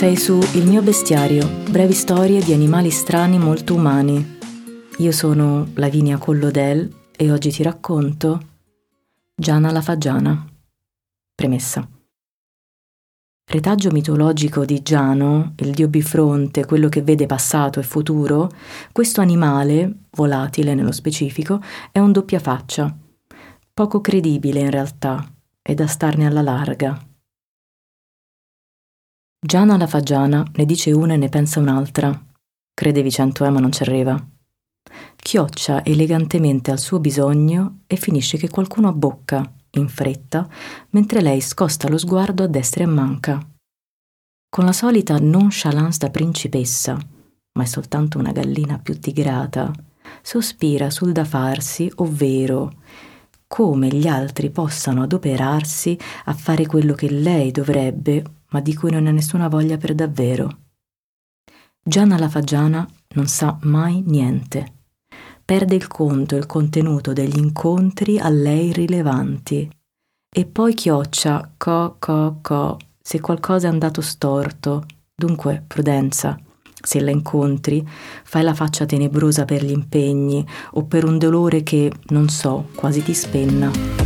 Sei su Il mio bestiario, brevi storie di animali strani molto umani. Io sono Lavinia Collodel e oggi ti racconto Giana la Fagiana. Premessa. Retaggio mitologico di Giano, il dio bifronte, quello che vede passato e futuro, questo animale, volatile nello specifico, è un doppia faccia, poco credibile in realtà, e da starne alla larga. Giana la fagiana ne dice una e ne pensa un'altra. Credevi cento eh, ma non ci arriva. Chioccia elegantemente al suo bisogno e finisce che qualcuno abbocca, in fretta, mentre lei scosta lo sguardo a destra e a manca. Con la solita nonchalance da principessa, ma è soltanto una gallina più tigrata, sospira sul da farsi, ovvero come gli altri possano adoperarsi a fare quello che lei dovrebbe ma di cui non ha nessuna voglia per davvero. Gianna la Fagiana non sa mai niente. Perde il conto e il contenuto degli incontri a lei rilevanti. E poi chioccia, co, co, co, se qualcosa è andato storto. Dunque, prudenza. Se la incontri, fai la faccia tenebrosa per gli impegni o per un dolore che, non so, quasi ti spenna.